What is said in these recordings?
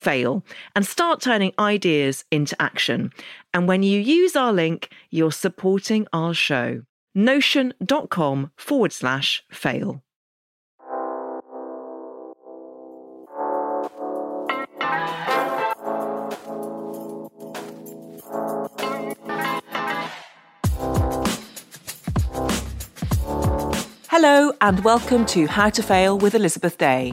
fail and start turning ideas into action. And when you use our link, you're supporting our show. Notion.com forward slash fail. Hello, and welcome to How to Fail with Elizabeth Day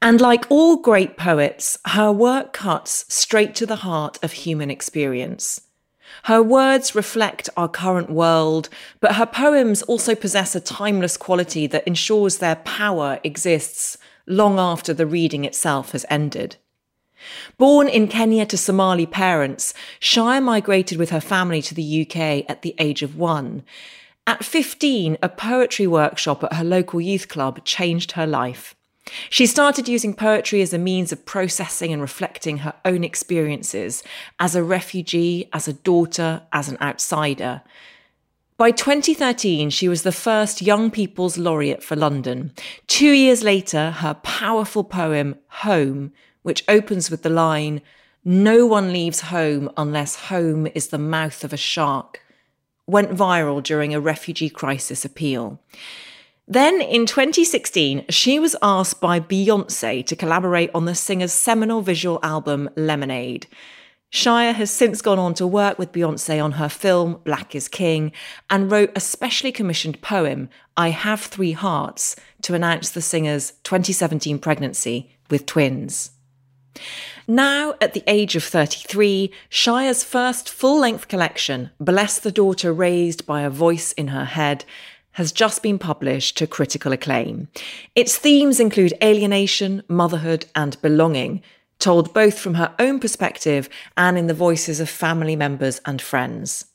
and like all great poets, her work cuts straight to the heart of human experience. Her words reflect our current world, but her poems also possess a timeless quality that ensures their power exists long after the reading itself has ended. Born in Kenya to Somali parents, Shire migrated with her family to the UK at the age of one. At 15, a poetry workshop at her local youth club changed her life. She started using poetry as a means of processing and reflecting her own experiences as a refugee, as a daughter, as an outsider. By 2013, she was the first Young People's Laureate for London. Two years later, her powerful poem, Home, which opens with the line, No one leaves home unless home is the mouth of a shark, went viral during a refugee crisis appeal. Then in 2016, she was asked by Beyonce to collaborate on the singer's seminal visual album Lemonade. Shire has since gone on to work with Beyonce on her film Black is King and wrote a specially commissioned poem, I Have Three Hearts, to announce the singer's 2017 pregnancy with twins. Now, at the age of 33, Shire's first full length collection, Bless the Daughter Raised by a Voice in Her Head, has just been published to critical acclaim. Its themes include alienation, motherhood, and belonging, told both from her own perspective and in the voices of family members and friends.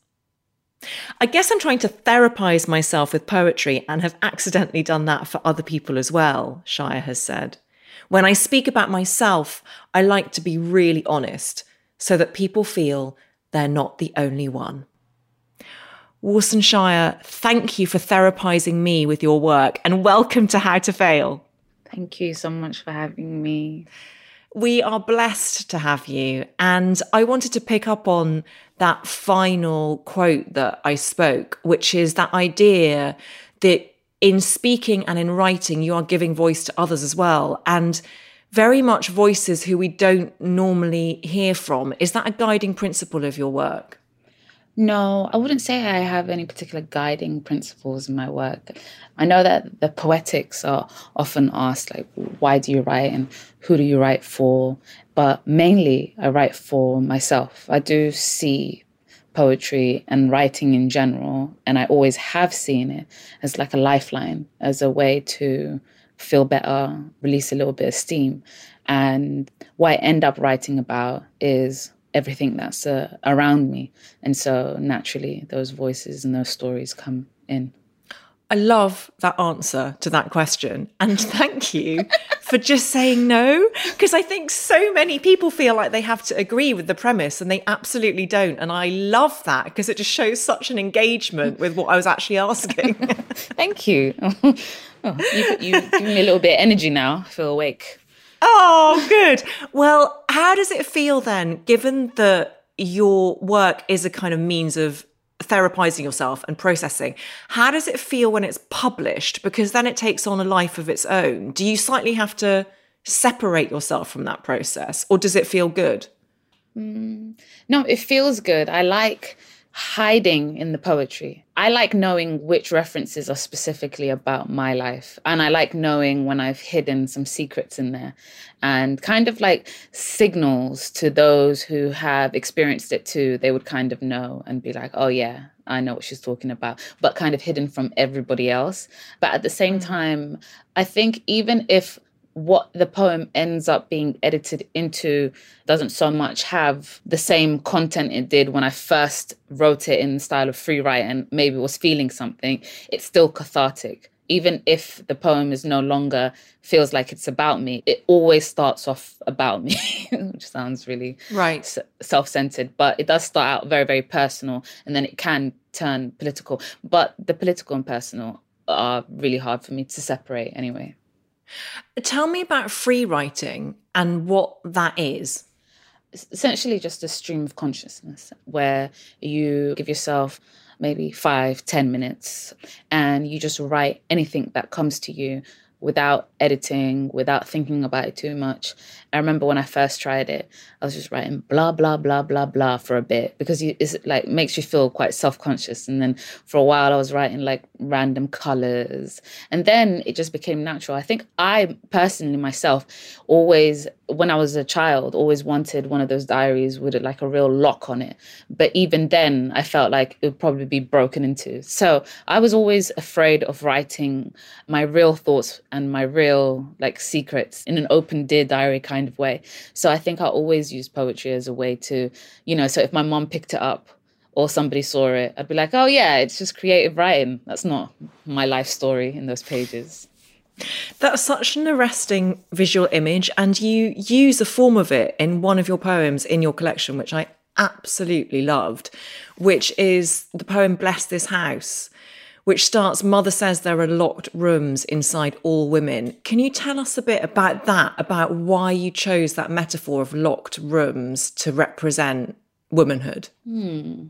I guess I'm trying to therapize myself with poetry and have accidentally done that for other people as well, Shire has said. When I speak about myself, I like to be really honest so that people feel they're not the only one. Warsan Shire, thank you for therapizing me with your work and welcome to How to Fail. Thank you so much for having me. We are blessed to have you. And I wanted to pick up on that final quote that I spoke, which is that idea that in speaking and in writing, you are giving voice to others as well. And very much voices who we don't normally hear from. Is that a guiding principle of your work? No, I wouldn't say I have any particular guiding principles in my work. I know that the poetics are often asked, like, why do you write and who do you write for? But mainly, I write for myself. I do see poetry and writing in general, and I always have seen it as like a lifeline, as a way to feel better, release a little bit of steam. And what I end up writing about is everything that's uh, around me. And so naturally, those voices and those stories come in. I love that answer to that question. And thank you for just saying no. Because I think so many people feel like they have to agree with the premise and they absolutely don't. And I love that because it just shows such an engagement with what I was actually asking. thank you. Oh, you. You give me a little bit of energy now. I feel awake. Oh, good. Well, how does it feel then, given that your work is a kind of means of therapizing yourself and processing. How does it feel when it's published? Because then it takes on a life of its own. Do you slightly have to separate yourself from that process or does it feel good? Mm, no, it feels good. I like hiding in the poetry. I like knowing which references are specifically about my life. And I like knowing when I've hidden some secrets in there and kind of like signals to those who have experienced it too. They would kind of know and be like, oh, yeah, I know what she's talking about, but kind of hidden from everybody else. But at the same mm. time, I think even if what the poem ends up being edited into doesn't so much have the same content it did when I first wrote it in the style of free write and maybe was feeling something, it's still cathartic. Even if the poem is no longer feels like it's about me, it always starts off about me, which sounds really right self-centered, but it does start out very, very personal, and then it can turn political. But the political and personal are really hard for me to separate anyway. Tell me about free writing and what that is. It's essentially just a stream of consciousness where you give yourself maybe five, ten minutes and you just write anything that comes to you without editing, without thinking about it too much. I remember when I first tried it, I was just writing blah blah blah blah blah for a bit because it's like makes you feel quite self conscious. And then for a while, I was writing like random colors, and then it just became natural. I think I personally myself always, when I was a child, always wanted one of those diaries with like a real lock on it. But even then, I felt like it would probably be broken into. So I was always afraid of writing my real thoughts and my real like secrets in an open dear diary kind of way. So I think I always use poetry as a way to, you know, so if my mom picked it up or somebody saw it, I'd be like, oh yeah, it's just creative writing. That's not my life story in those pages. That's such an arresting visual image, and you use a form of it in one of your poems in your collection, which I absolutely loved, which is the poem Bless This House which starts Mother says there are locked rooms inside all women. Can you tell us a bit about that, about why you chose that metaphor of locked rooms to represent womanhood? Hmm.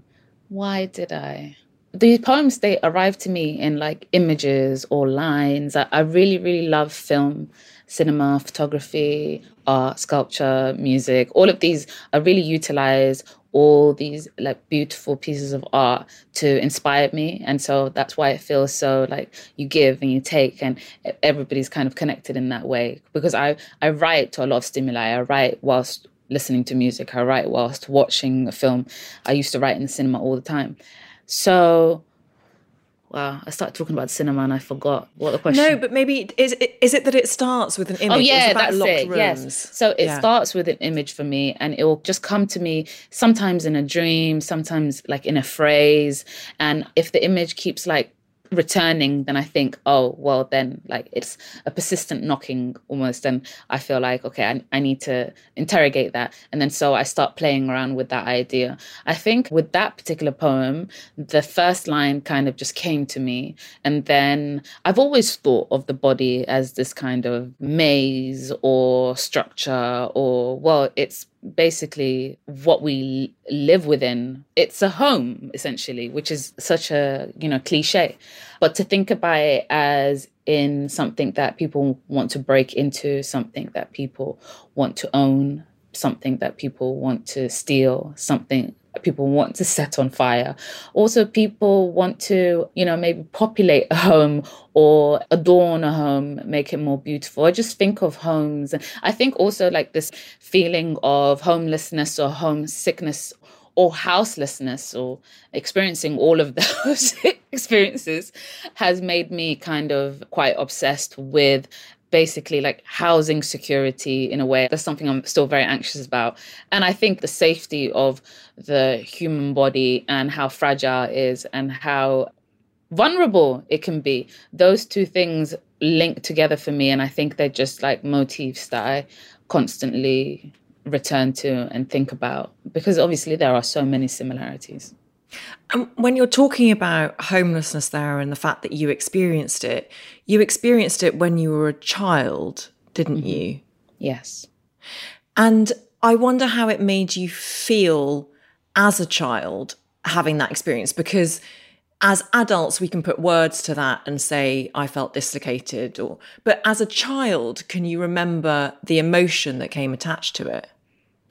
Why did I? These poems, they arrive to me in like images or lines. I, I really, really love film, cinema, photography, art, sculpture, music. All of these I really utilize all these like beautiful pieces of art to inspire me. And so that's why it feels so like you give and you take and everybody's kind of connected in that way. Because i i write to a lot of stimuli. I write whilst listening to music. I write whilst watching a film. I used to write in the cinema all the time. So Wow, I started talking about cinema and I forgot what the question. No, but maybe is it, is it that it starts with an oh, image? Oh yeah, that's it. Rooms. Yes. So it yeah. starts with an image for me, and it will just come to me sometimes in a dream, sometimes like in a phrase, and if the image keeps like returning, then I think, oh, well, then like it's a persistent knocking almost. And I feel like, okay, I, I need to interrogate that. And then so I start playing around with that idea. I think with that particular poem, the first line kind of just came to me. And then I've always thought of the body as this kind of maze or structure, or, well, it's basically what we live within. It's a home essentially which is such a you know cliche. But to think about it as in something that people want to break into something that people want to own something that people want to steal something people want to set on fire. Also, people want to, you know, maybe populate a home or adorn a home, make it more beautiful. I just think of homes. I think also like this feeling of homelessness or homesickness or houselessness or experiencing all of those experiences has made me kind of quite obsessed with basically like housing security in a way. That's something I'm still very anxious about. And I think the safety of the human body and how fragile it is and how vulnerable it can be. Those two things link together for me. And I think they're just like motifs that I constantly return to and think about because obviously there are so many similarities. And when you're talking about homelessness there and the fact that you experienced it, you experienced it when you were a child, didn't mm-hmm. you? Yes. And I wonder how it made you feel as a child having that experience because as adults we can put words to that and say i felt dislocated or but as a child can you remember the emotion that came attached to it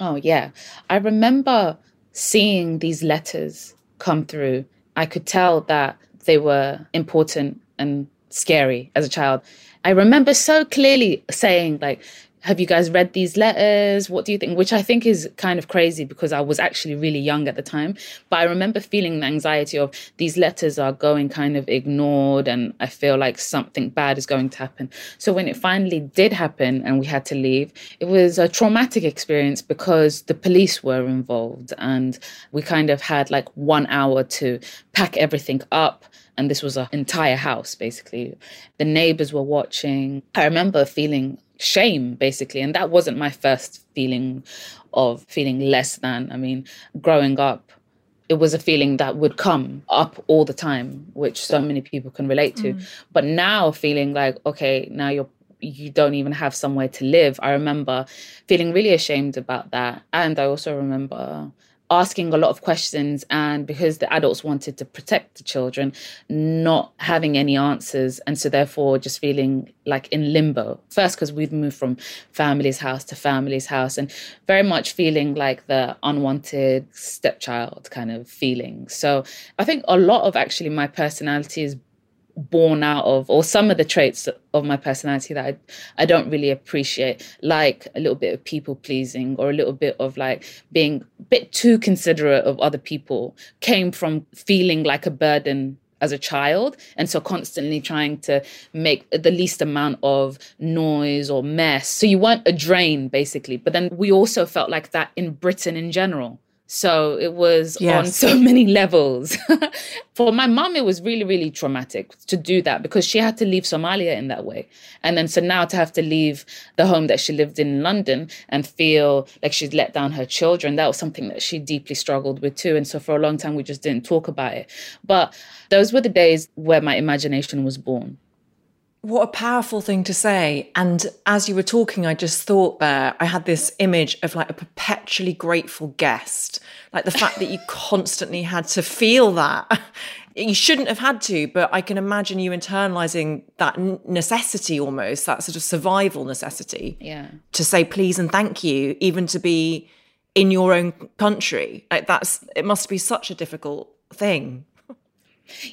oh yeah i remember seeing these letters come through i could tell that they were important and scary as a child. I remember so clearly saying like have you guys read these letters? What do you think? Which I think is kind of crazy because I was actually really young at the time. But I remember feeling the anxiety of these letters are going kind of ignored and I feel like something bad is going to happen. So when it finally did happen and we had to leave, it was a traumatic experience because the police were involved and we kind of had like one hour to pack everything up and this was an entire house basically the neighbors were watching i remember feeling shame basically. And that wasn't my first feeling of feeling less than. I mean growing up it was a feeling that would come up all the time which so many people can relate to. Mm. but now feeling like okay now you're you don't even have somewhere to live i remember feeling really ashamed about that. And i also remember asking a lot of questions and because the adults wanted to protect the children not having any answers and so therefore just feeling like in limbo. First because we'd moved from family's house to family's house and very much feeling like the unwanted stepchild kind of feeling. So i think a lot of actually my personality is born out of or some of the traits of my personality that I, I don't really appreciate like a little bit of people pleasing or a little bit of like being a bit too considerate of other people came from feeling like a burden as a child. And so constantly trying to make the least amount of noise or mess. So you weren't a drain basically. But then we also felt like that in britain in general so it was yes. on so many levels. For my mom, it was really, really traumatic to do that because she had to leave Somalia in that way. And then so now to have to leave the home that she lived in London and feel like she'd let down her children, that was something that she deeply struggled with too. And so for a long time, we just didn't talk about it. But those were the days where my imagination was born. What a powerful thing to say. And as you were talking, I just thought there, I had this image of like a perpetually grateful guest, like the fact that you constantly had to feel that. You shouldn't have had to, but I can imagine you internalizing that necessity almost, that sort of survival necessity. Yeah. To say please and thank you, even to be in your own country. Like that's, it must be such a difficult thing.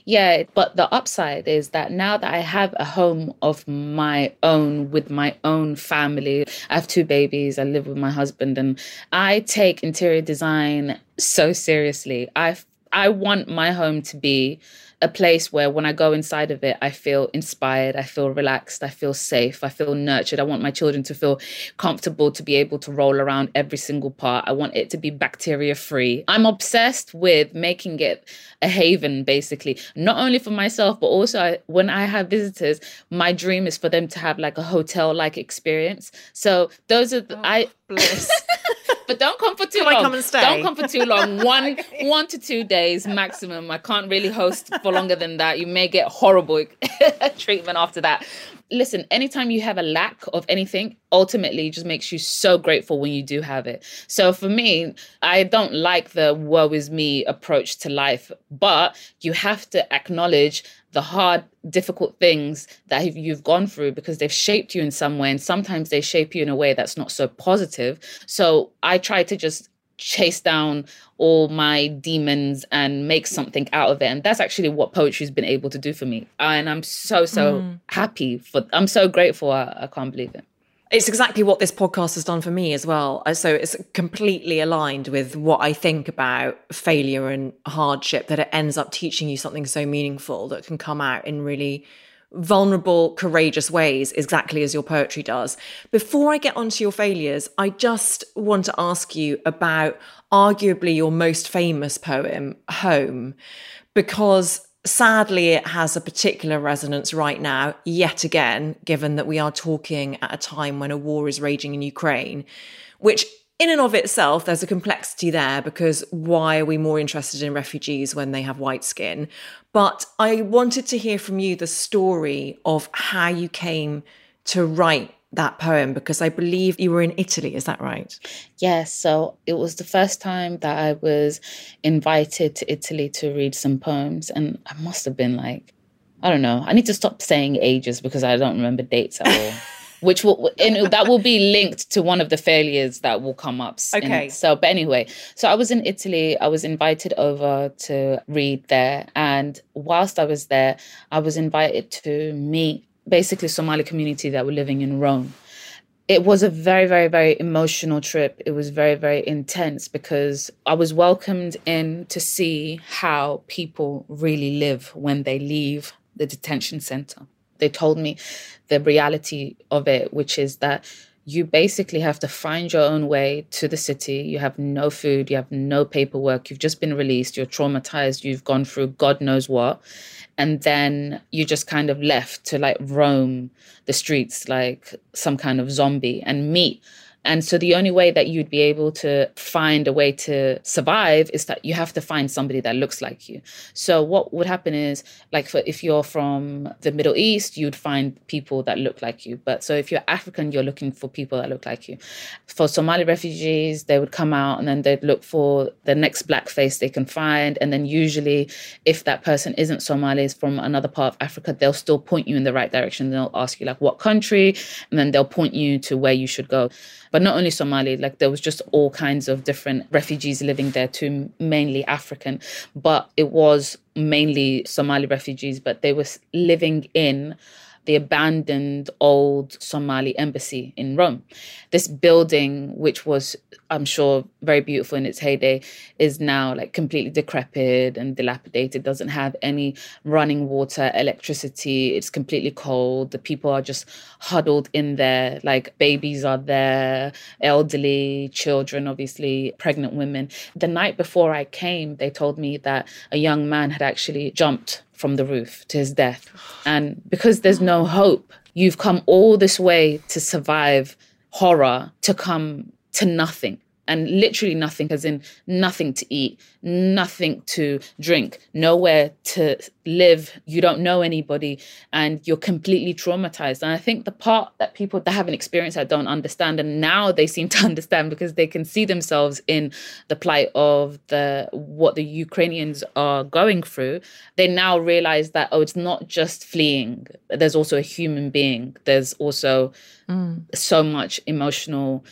Yeah, but the upside is that now that I have a home of my own with my own family, I have two babies, I live with my husband, and I take interior design so seriously. I I want my home to be a place where when I go inside of it, I feel inspired, I feel relaxed, I feel safe, I feel nurtured. I want my children to feel comfortable to be able to roll around every single part. I want it to be bacteria free. I'm obsessed with making it a haven, basically, not only for myself, but also when I have visitors, my dream is for them to have like a hotel like experience. So those are, the, oh, I, bliss. but don't come for too Can long. I come and stay? Don't come for too long. One, one to two days maximum. I can't really host for longer than that. You may get horrible treatment after that. Listen, anytime you have a lack of anything, ultimately just makes you so grateful when you do have it. So for me, I don't like the woe is me approach to life, but you have to acknowledge the hard, difficult things that you've gone through because they've shaped you in some way. And sometimes they shape you in a way that's not so positive. So I try to just chase down all my demons and make something out of it and that's actually what poetry's been able to do for me and i'm so so mm. happy for i'm so grateful I, I can't believe it it's exactly what this podcast has done for me as well. Uh, so it's completely aligned with what I think about failure and hardship, that it ends up teaching you something so meaningful that can come out in really vulnerable, courageous ways, exactly as your poetry does. Before I get onto your failures, I just want to ask you about arguably your most famous poem, Home, because sadly, it has a particular resonance right now, yet again, given that we are talking at a time when a war is raging in Ukraine, which in and of itself, there's a complexity there because why are we more interested in refugees when they have white skin? But I wanted to hear from you the story of how you came to write that poem because I believe you were in Italy. Is that right? Yes. So it was the first time that I was invited to Italy to read some poems. And I must have been like, I don't know. I need to stop saying ages because I don't remember dates at all. which will and that will be linked to one of the failures that will come up. Okay. In, so, but anyway, so I was in Italy. I was invited over to read there, and whilst I was there, I was invited to meet basically Somali community that were living in Rome. It was a very, very, very emotional trip. It was very, very intense because I was welcomed in to see how people really live when they leave the detention center. They told me the reality of it, which is that you basically have to find your own way to the city. You have no food, you have no paperwork, you've just been released, you're traumatized, you've gone through God knows what. And then you just kind of left to like roam the streets like some kind of zombie and meet and so the only way that you'd be able to find a way to survive is that you have to find somebody that looks like you. So what would happen is like for, if you're from the Middle East, you'd find people that look like you. But so if you're African, you're looking for people that look like you. For Somali refugees, they would come out and then they'd look for the next black face they can find. And then usually if that person isn't Somali, is from another part of Africa, they'll still point you in the right direction. They'll ask you like what country, and then they'll point you to where you should go but not only Somali, like there was just all kinds of different refugees living there too, mainly African, but it was mainly Somali refugees, but they were living in the abandoned old Somali embassy in Rome. This building, which was, I'm sure, very beautiful in its heyday, is now like completely decrepit and dilapidated, doesn't have any running water, electricity. It's completely cold. The people are just huddled in there, like babies are there, elderly, children, obviously, pregnant women. The night before I came, they told me that a young man had actually jumped from the roof to his death. And because there's no hope, you've come all this way to survive horror, to come to nothing and literally nothing, as in nothing to eat, nothing to drink, nowhere to live. You don't know anybody, and you're completely traumatized. And I think the part that people that haven't experienced that don't understand, and now they seem to understand because they can see themselves in the plight of the what the Ukrainians are going through. They now realize that oh, it's not just fleeing. There's also a human being. There's also mm. so much emotional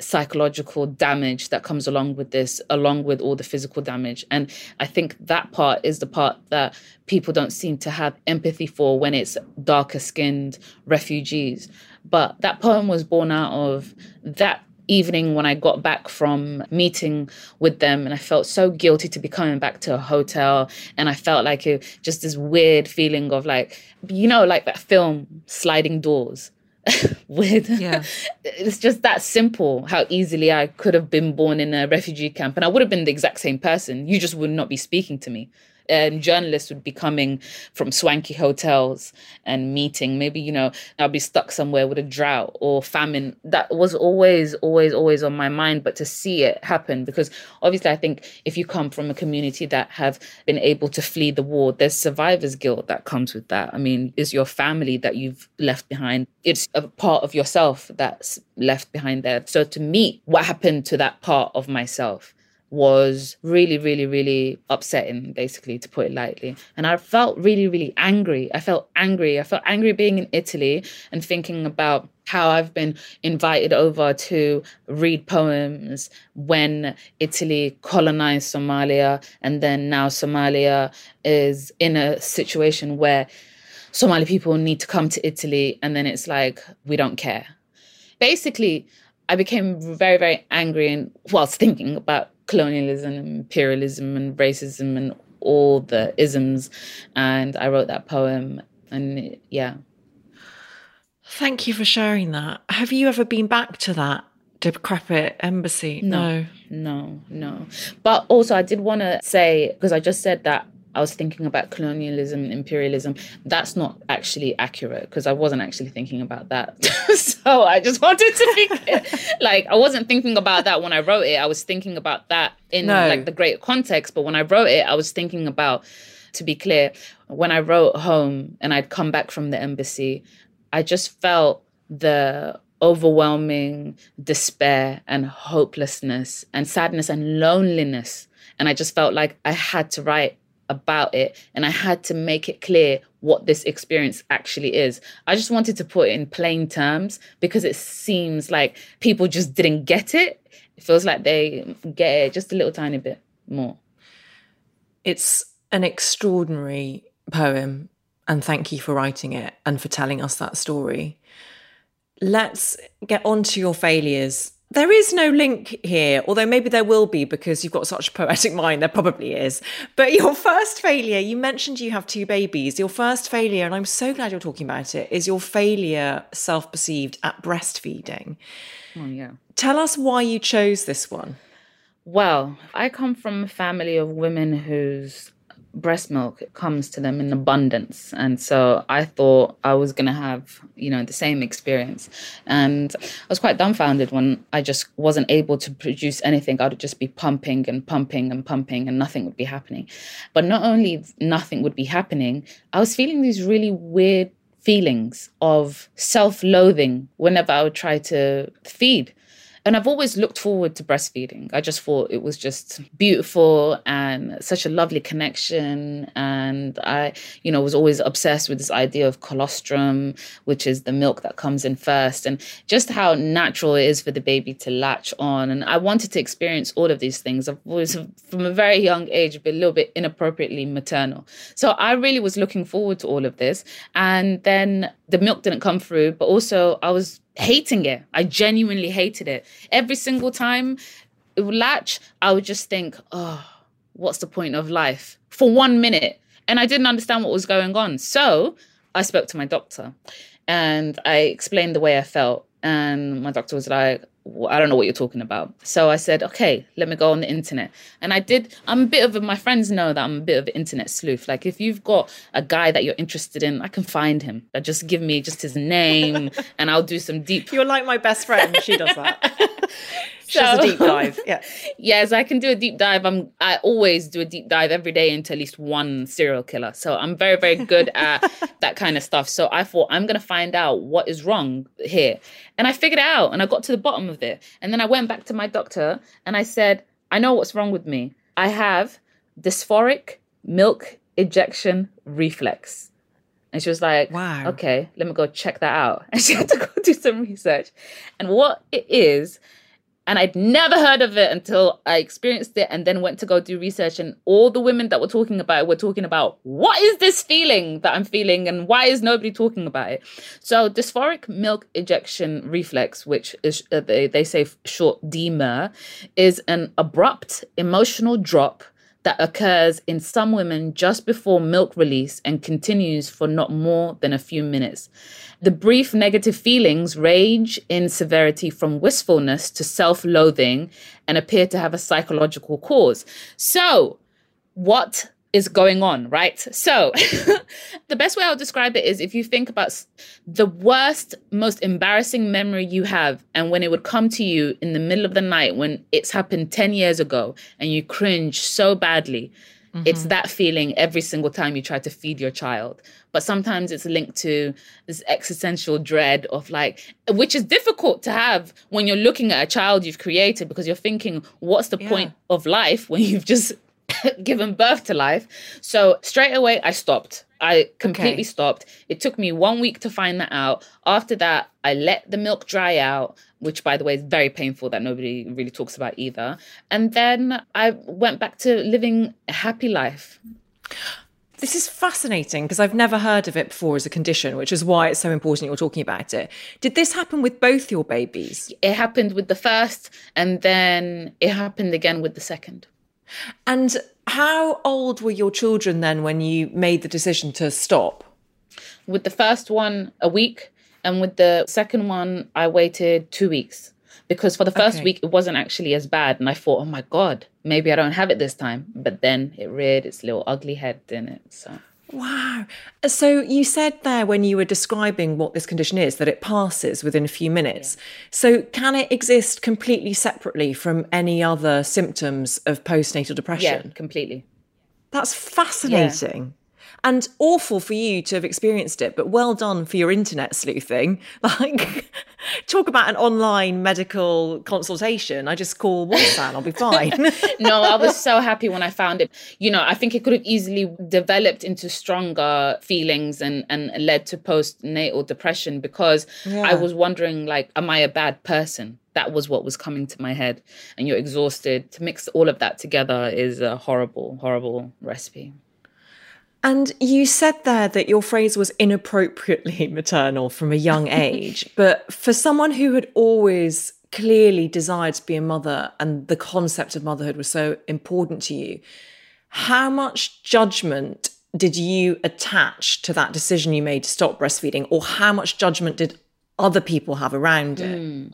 psychological damage that comes along with this, along with all the physical damage. And I think that part is the part that people don't seem to have empathy for when it's darker skinned refugees. But that poem was born out of that evening when I got back from meeting with them and I felt so guilty to be coming back to a hotel and I felt like it just this weird feeling of like you know like that film sliding doors with yeah. it's just that simple how easily I could have been born in a refugee camp and I would have been the exact same person. You just would not be speaking to me and journalists would be coming from swanky hotels and meeting. Maybe, you know, I'll be stuck somewhere with a drought or famine. That was always, always, always on my mind. But to see it happen, because obviously I think if you come from a community that have been able to flee the war, there's survivor's guilt that comes with that. I mean, is your family that you've left behind. It's a part of yourself that's left behind there. So to meet what happened to that part of myself was really, really, really upsetting, basically, to put it lightly. And I felt really, really angry. I felt angry. I felt angry being in Italy and thinking about how I've been invited over to read poems when Italy colonized Somalia, and then now Somalia is in a situation where Somali people need to come to Italy, and then it's like, we don't care. Basically, I became very, very angry and whilst thinking about colonialism and imperialism and racism and all the isms. And I wrote that poem. And yeah. Thank you for sharing that. Have you ever been back to that decrepit embassy? No, no, no. no. But also, I did want to say, because I just said that I was thinking about colonialism, imperialism. That's not actually accurate because I wasn't actually thinking about that. so I just wanted to be like I wasn't thinking about that when I wrote it. I was thinking about that in no. like the greater context. But when I wrote it, I was thinking about, to be clear, when I wrote home and I'd come back from the embassy, I just felt the overwhelming despair and hopelessness and sadness and loneliness. And I just felt like I had to write about it and I had to make it clear what this experience actually is. I just wanted to put it in plain terms because it seems like people just didn't get it. It feels like they get it just a little tiny bit more. It's an extraordinary poem and thank you for writing it and for telling us that story. Let's get on to your failures there is no link here, although maybe there will be because you've got such a poetic mind. There probably is. But your first failure, you mentioned you have two babies. Your first failure, and I'm so glad you're talking about it, is your failure self perceived at breastfeeding. Oh, yeah. Tell us why you chose this one. Well, I come from a family of women whose breast milk comes to them in abundance. And so i thought i was going to have you know the same experience. And i was quite dumbfounded when i just wasn't able to produce anything. I would just be pumping and pumping and pumping and nothing would be happening. But not only nothing would be happening i was feeling these really weird feelings of self-loathing whenever i would try to feed and I've always looked forward to breastfeeding. I just thought it was just beautiful and such a lovely connection. And I, you know, was always obsessed with this idea of colostrum, which is the milk that comes in first, and just how natural it is for the baby to latch on. And I wanted to experience all of these things. I've always, from a very young age, been a little bit inappropriately maternal. So I really was looking forward to all of this. And then the milk didn't come through, but also I was hating it. I genuinely hated it. Every single time it would latch, I would just think, oh, what's the point of life? For one minute. And I didn't understand what was going on. So I spoke to my doctor and I explained the way I felt. And my doctor was like, I don't know what you're talking about. So I said, okay, let me go on the internet. And I did, I'm a bit of a, my friends know that I'm a bit of an internet sleuth. Like if you've got a guy that you're interested in, I can find him. Just give me just his name and I'll do some deep. You're like my best friend. She does that. So, does a deep dive. Yeah. yes, I can do a deep dive. I'm I always do a deep dive every day into at least one serial killer. So I'm very, very good at that kind of stuff. So I thought I'm gonna find out what is wrong here. And I figured it out and I got to the bottom of it. And then I went back to my doctor and I said, I know what's wrong with me. I have dysphoric milk ejection reflex. And she was like, Wow. Okay, let me go check that out. And she had to go do some research. And what it is and I'd never heard of it until I experienced it and then went to go do research. And all the women that were talking about it were talking about what is this feeling that I'm feeling and why is nobody talking about it? So, dysphoric milk ejection reflex, which is, uh, they, they say short DMER, is an abrupt emotional drop that occurs in some women just before milk release and continues for not more than a few minutes. The brief negative feelings range in severity from wistfulness to self loathing and appear to have a psychological cause. So, what is going on, right? So, the best way I'll describe it is if you think about the worst, most embarrassing memory you have, and when it would come to you in the middle of the night when it's happened 10 years ago and you cringe so badly. Mm-hmm. It's that feeling every single time you try to feed your child. But sometimes it's linked to this existential dread of like, which is difficult to have when you're looking at a child you've created because you're thinking, what's the yeah. point of life when you've just given birth to life. So straight away, I stopped. I completely okay. stopped. It took me one week to find that out. After that, I let the milk dry out, which, by the way, is very painful that nobody really talks about either. And then I went back to living a happy life. This is fascinating because I've never heard of it before as a condition, which is why it's so important you're talking about it. Did this happen with both your babies? It happened with the first, and then it happened again with the second. And how old were your children then when you made the decision to stop? With the first one, a week. And with the second one, I waited two weeks. Because for the first okay. week, it wasn't actually as bad. And I thought, oh my God, maybe I don't have it this time. But then it reared its little ugly head, didn't it? So. Wow. Uh, so you said there when you were describing what this condition is that it passes within a few minutes. Yeah. So can it exist completely separately from any other symptoms of postnatal depression? Yeah, completely. That's fascinating. And awful for you to have experienced it, but well done for your internet sleuthing. Like, talk about an online medical consultation. I just call WhatsApp, I'll be fine. no, I was so happy when I found it. You know, I think it could have easily developed into stronger feelings and, and led to postnatal depression because yeah. I was wondering, like, am I a bad person? that was what was coming to my head and you're exhausted to mix all of that together is a horrible horrible recipe and you said there that your phrase was inappropriately maternal from a young age. but for someone who had always clearly desired to be a mother and the concept of motherhood was so important to you, how much judgment did you attach to that decision you made to stop breastfeeding? Or how much judgment did other people have around it? Mm.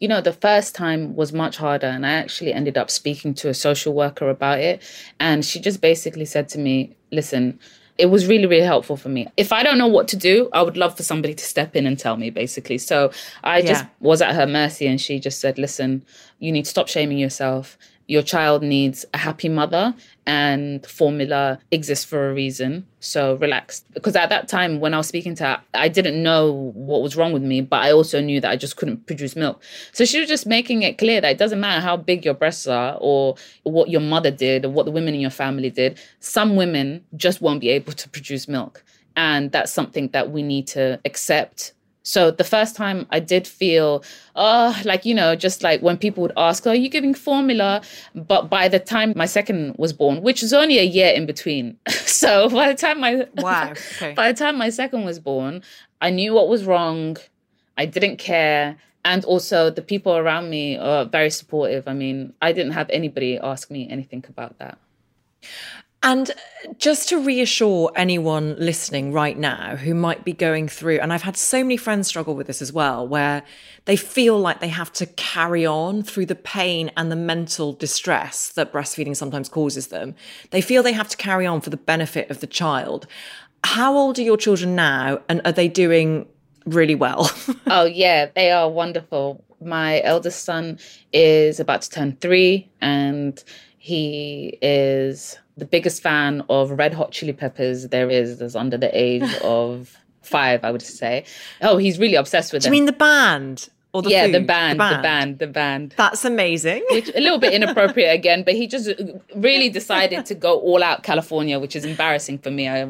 You know, the first time was much harder, and I actually ended up speaking to a social worker about it. And she just basically said to me, Listen, it was really, really helpful for me. If I don't know what to do, I would love for somebody to step in and tell me, basically. So I yeah. just was at her mercy, and she just said, Listen, you need to stop shaming yourself your child needs a happy mother and formula exists for a reason. So relax. Because at that time, when I was speaking to her, I didn't know what was wrong with me, but I also knew that I just couldn't produce milk. So she was just making it clear that it doesn't matter how big your breasts are or what your mother did or what the women in your family did. Some women just won't be able to produce milk. And that's something that we need to accept so the first time I did feel, oh, like, you know, just like when people would ask, oh, are you giving formula? But by the time my second was born, which was only a year in between. so by the time my wow, okay. by the time my second was born, I knew what was wrong. I didn't care. And also the people around me are very supportive. I mean, I didn't have anybody ask me anything about that. And just to reassure anyone listening right now who might be going through, and I've had so many friends struggle with this as well, where they feel like they have to carry on through the pain and the mental distress that breastfeeding sometimes causes them. They feel they have to carry on for the benefit of the child. How old are your children now, and are they doing really well? oh, yeah, they are wonderful. My eldest son is about to turn three, and he is the biggest fan of Red Hot Chili Peppers there is. That's under the age of five, I would say. Oh, he's really obsessed with Do them. you mean the band? Or the yeah, food? the band, the band, the band, the band. That's amazing. Which a little bit inappropriate again, but he just really decided to go all out California, which is embarrassing for me. I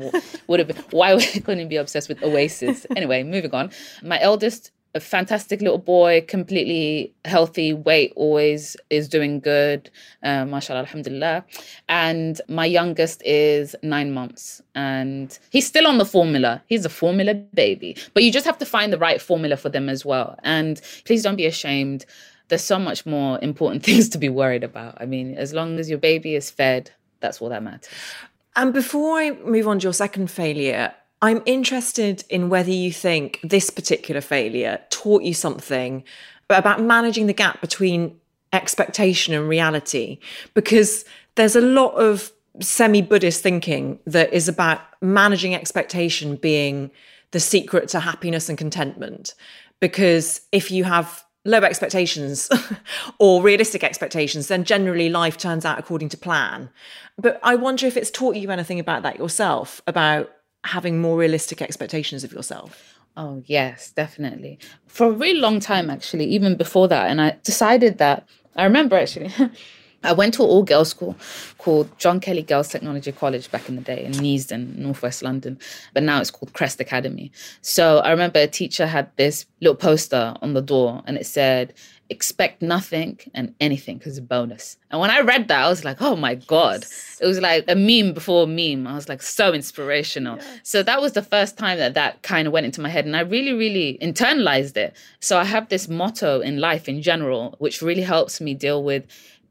would have been. Why couldn't he be obsessed with Oasis? Anyway, moving on. My eldest a fantastic little boy, completely healthy, weight always is doing good, uh, mashallah, alhamdulillah. And my youngest is nine months and he's still on the formula. He's a formula baby, but you just have to find the right formula for them as well. And please don't be ashamed. There's so much more important things to be worried about. I mean, as long as your baby is fed, that's all that matters. And before I move on to your second failure, I'm interested in whether you think this particular failure taught you something about managing the gap between expectation and reality, because there's a lot of semi Buddhist thinking that is about managing expectation being the secret to happiness and contentment. Because if you have low expectations or realistic expectations, then generally life turns out according to plan. But I wonder if it's taught you anything about that yourself, about having more realistic expectations of yourself? Oh, yes, definitely. For a really long time, actually, even before that. And I decided that, I remember actually, I went to an all girls school called John Kelly Girls Technology College back in the day in Neasden, Northwest London, but now it's called Crest Academy. So I remember a teacher had this little poster on the door and it said, expect nothing and anything because it's a bonus. And when I read that, I was like, oh my God. It was like a meme before a meme. I was like, so inspirational. Yeah. So that was the first time that that kind of went into my head. And I really, really internalized it. So I have this motto in life in general, which really helps me deal with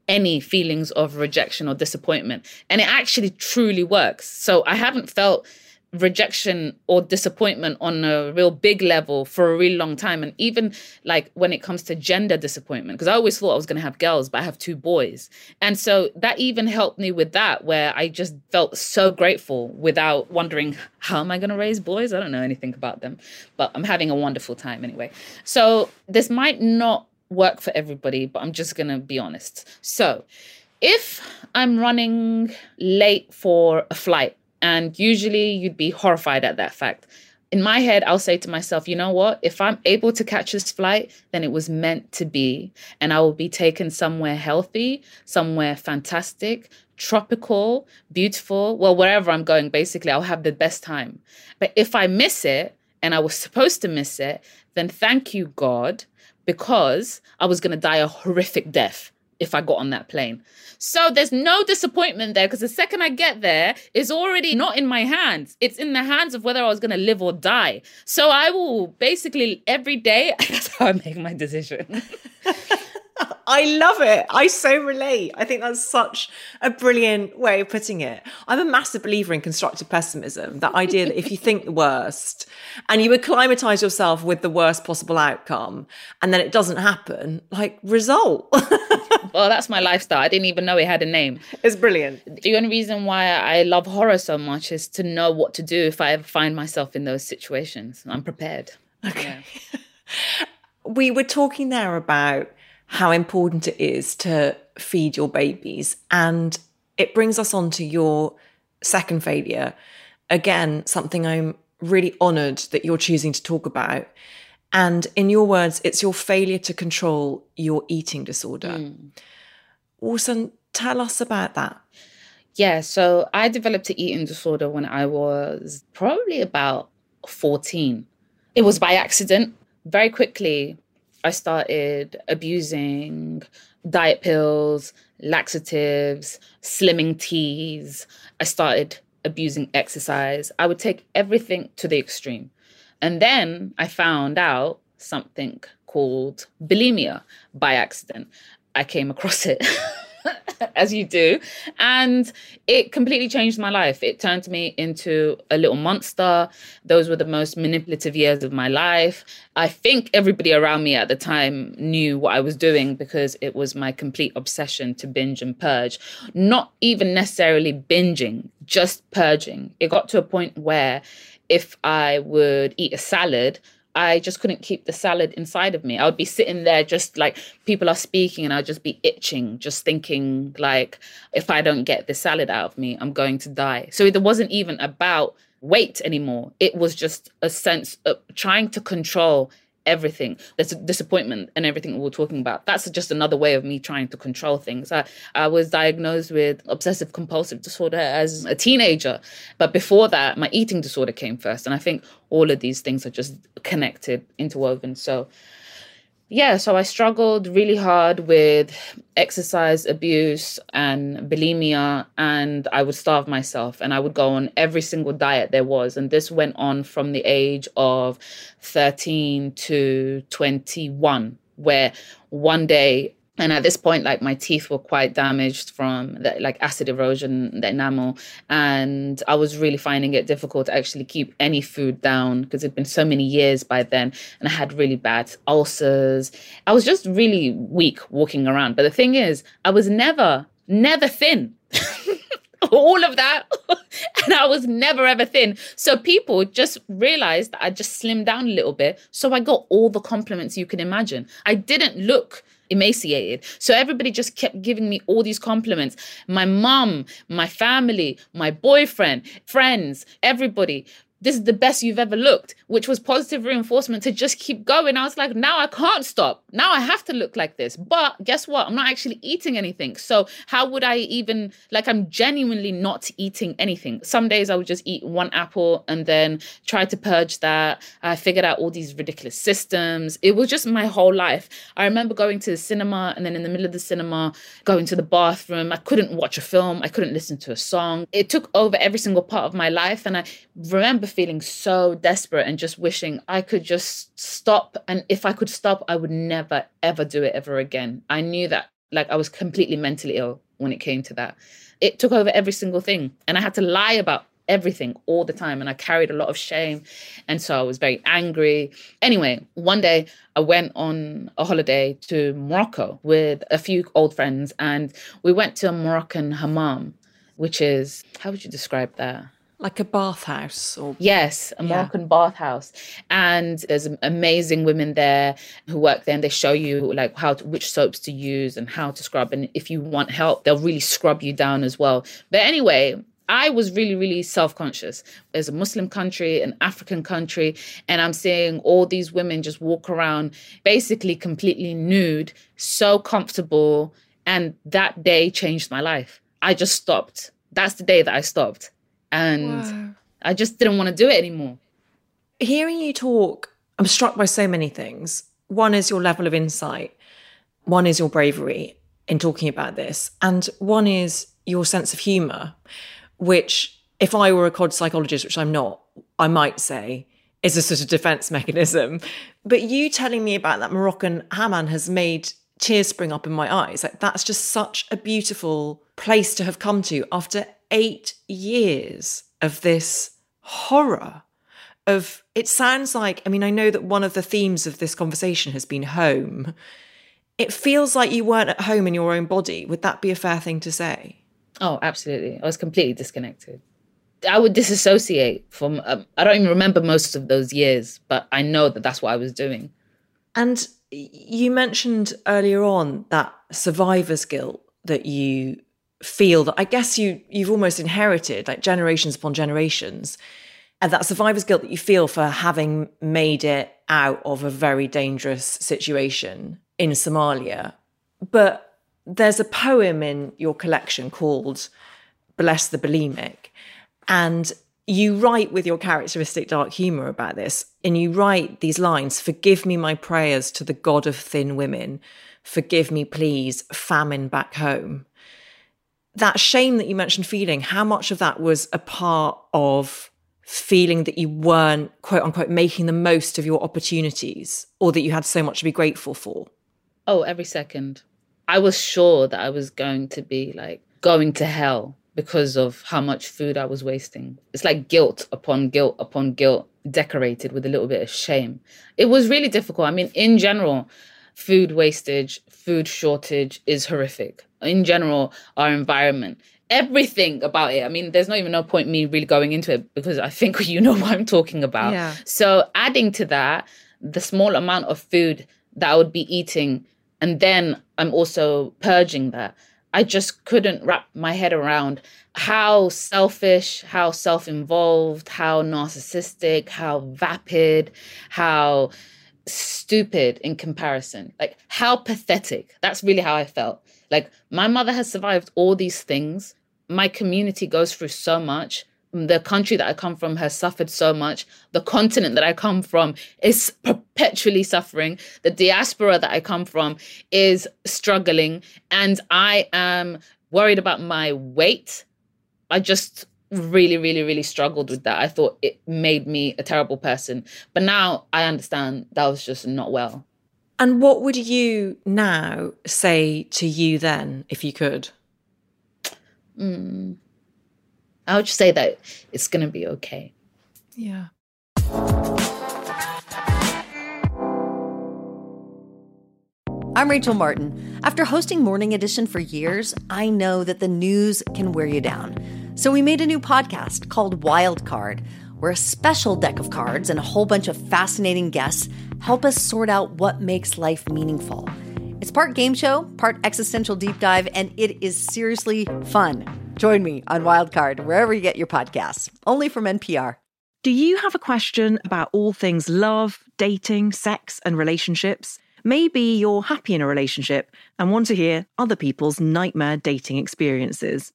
any feelings of rejection or disappointment. And it actually truly works. So I haven't felt rejection or disappointment on a real big level for a really long time. And even like when it comes to gender disappointment because i always thought i was going to have girls but i have two boys. And so that even helped me with that where i just felt so grateful without wondering how am i going to raise boys? I don't know anything about them but i'm having a wonderful time anyway. So this might not work for everybody but i'm just going to be honest. So if i'm running late for a flight and usually you'd be horrified at that fact. In my head, I'll say to myself, you know what? If I'm able to catch this flight, then it was meant to be. And I will be taken somewhere healthy, somewhere fantastic, tropical, beautiful. Well, wherever I'm going, basically, I'll have the best time. But if I miss it, and I was supposed to miss it, then thank you, God, because I was going to die a horrific death if I got on that plane. So there's no disappointment there because the second I get there, it's already not in my hands. It's in the hands of whether I was going to live or die. So I will basically every day, that's how I make my decision. I love it. I so relate. I think that's such a brilliant way of putting it. I'm a massive believer in constructive pessimism. That idea that if you think the worst and you acclimatize yourself with the worst possible outcome and then it doesn't happen, like result. well, that's my lifestyle. I didn't even know it had a name. It's brilliant. The only reason why I love horror so much is to know what to do if I ever find myself in those situations. I'm prepared. Okay. Yeah. we were talking there about how important it is to feed your babies. And it brings us on to your second failure. Again, something I'm really honored that you're choosing to talk about. And in your words, it's your failure to control your eating disorder. Mm. Also, tell us about that. Yeah, so I developed an eating disorder when I was probably about 14. It was by accident. Very quickly, I started abusing diet pills, laxatives, slimming teas. I started abusing exercise. I would take everything to the extreme. And then I found out something called bulimia by accident. I came across it. as you do. And it completely changed my life. It turned me into a little monster. Those were the most manipulative years of my life. I think everybody around me at the time knew what I was doing because it was my complete obsession to binge and purge. Not even necessarily binging, just purging. It got to a point where if I would eat a salad, I just couldn't keep the salad inside of me. I would be sitting there just like people are speaking and I'd just be itching, just thinking like if I don't get the salad out of me, I'm going to die. So it wasn't even about weight anymore. It was just a sense of trying to control everything there's disappointment and everything we're talking about. That's just another way of me trying to control things. I, I was diagnosed with obsessive compulsive disorder as a teenager but before that my eating disorder came first. And i think all of these things are just connected interwoven. So yeah, so I struggled really hard with exercise abuse and bulimia, and I would starve myself and I would go on every single diet there was. And this went on from the age of 13 to 21, where one day and at this point like my teeth were quite damaged from the, like acid erosion the enamel. And i was really finding it difficult to actually keep any food down because it'd been so many years by then and i had really bad ulcers. I was just really weak walking around. But the thing is i was never never thin. All of that. And i was never ever thin. So people just realized that i just slimmed down a little bit. So i got all the compliments you can imagine. I didn't look emaciated. So everybody just kept giving me all these compliments. My mom, my family, my boyfriend, friends, everybody this is the best you've ever looked, which was positive reinforcement to just keep going. I was like, now I can't stop. Now I have to look like this. But guess what? I'm not actually eating anything. So how would I even, like, I'm genuinely not eating anything. Some days I would just eat one apple and then try to purge that. Uh, I figured out all these ridiculous systems. It was just my whole life. I remember going to the cinema and then in the middle of the cinema, going to the bathroom. I couldn't watch a film. I couldn't listen to a song. It took over every single part of my life. And I remember feeling so desperate and just wishing I could just stop. And if I could stop, I would never, ever do it ever again. I knew that, like, I was completely mentally ill when it came to that. It took over every single thing. And I had to lie about everything all the time. And I carried a lot of shame. And so I was very angry. Anyway, one day I went on a holiday to Morocco with a few old friends, and we went to a Moroccan hammam, which is, how would you describe that? Like a bathhouse or Yes, a Moroccan bathhouse. And there's amazing women there who work there and they show you like how to, which soaps to use and how to scrub and if you want help they'll really scrub you down as well. But anyway, I was really, really self conscious. As a Muslim country, an African country, and I'm seeing all these women just walk around basically completely nude, so comfortable. And that day changed my life. I just stopped. That's the day that I stopped and wow. I just didn't want to do it anymore. Hearing you talk, I'm struck by so many things. One is your level of insight, one is your bravery in talking about this, and one is your sense of humor, which, if I were a COD psychologist, which I'm not, I might say is a sort of defense mechanism. But you telling me about that Moroccan hammam has made tears spring up in my eyes. Like that's just such a beautiful place to have come to after eight years of this horror of it sounds like i mean i know that one of the themes of this conversation has been home. It feels like you weren't at home in your own body. Would that be a fair thing to say? Oh absolutely. I was completely disconnected. I would disassociate from um, i don't even remember most of those years but i know that that's what i was doing. And you mentioned earlier on that survivor's guilt that you feel that I guess you you've almost inherited like generations upon generations and that survivor's guilt that you feel for having made it out of a very dangerous situation in Somalia. But there's a poem in your collection called Bless the Bulimic. And you write with your characteristic dark humor about this. And you write these lines Forgive me my prayers to the God of thin women. Forgive me, please, famine back home that shame that you mentioned feeling, how much of that was a part of feeling that you weren't, quote unquote, making the most of your opportunities or that you had so much to be grateful for? Oh, every second. I was sure that I was going to be like going to hell because of how much food I was wasting. It's like guilt upon guilt upon guilt, decorated with a little bit of shame. It was really difficult. I mean, in general, food wastage, food shortage is horrific in general, our environment, everything about it. I mean, there's not even no point me really going into it because I think you know what I'm talking about. Yeah. So adding to that, the small amount of food that I would be eating, and then I'm also purging that. I just couldn't wrap my head around how selfish, how self involved, how narcissistic, how vapid, how stupid in comparison. Like, how pathetic. That's really how I felt. Like my mother has survived all these things. My community goes through so much. The country that I come from has suffered so much. The continent that I come from is perpetually suffering. The diaspora that I come from is struggling. And I am worried about my weight. I just really, really, really struggled with that. I thought it made me a terrible person. But now I understand that was just not well. And what would you now say to you then, if you could? Mm. I would just say that it's going to be okay. Yeah. I'm Rachel Martin. After hosting Morning Edition for years, I know that the news can wear you down. So we made a new podcast called Wild Card where a special deck of cards and a whole bunch of fascinating guests help us sort out what makes life meaningful. It's part game show, part existential deep dive, and it is seriously fun. Join me on Wildcard, wherever you get your podcasts, only from NPR. Do you have a question about all things love, dating, sex, and relationships? Maybe you're happy in a relationship and want to hear other people's nightmare dating experiences.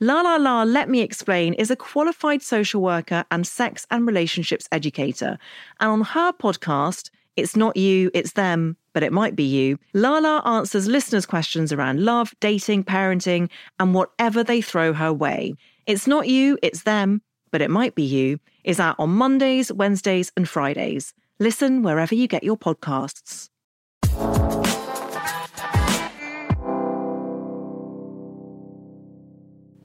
La La La Let Me Explain is a qualified social worker and sex and relationships educator. And on her podcast, It's Not You, It's Them, but It Might Be You, Lala answers listeners' questions around love, dating, parenting, and whatever they throw her way. It's Not You, It's Them, but It Might Be You is out on Mondays, Wednesdays, and Fridays. Listen wherever you get your podcasts.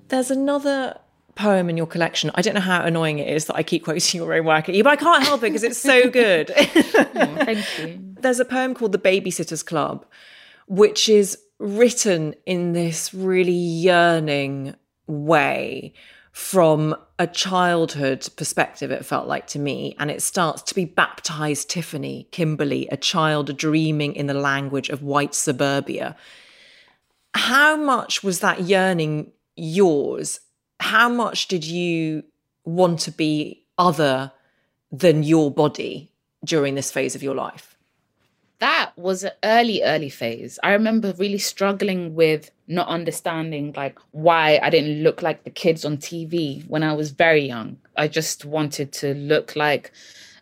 There's another poem in your collection. I don't know how annoying it is that I keep quoting your own work at you, but I can't help it because it's so good. thank you. There's a poem called The Babysitter's Club, which is written in this really yearning way from a childhood perspective, it felt like to me. And it starts to be baptized Tiffany, Kimberly, a child dreaming in the language of white suburbia. How much was that yearning yours? How much did you want to be other than your body during this phase of your life? that was an early, early phase. I remember really struggling with not understanding like why I didn't look like the kids on TV when I was very young. I just wanted to look like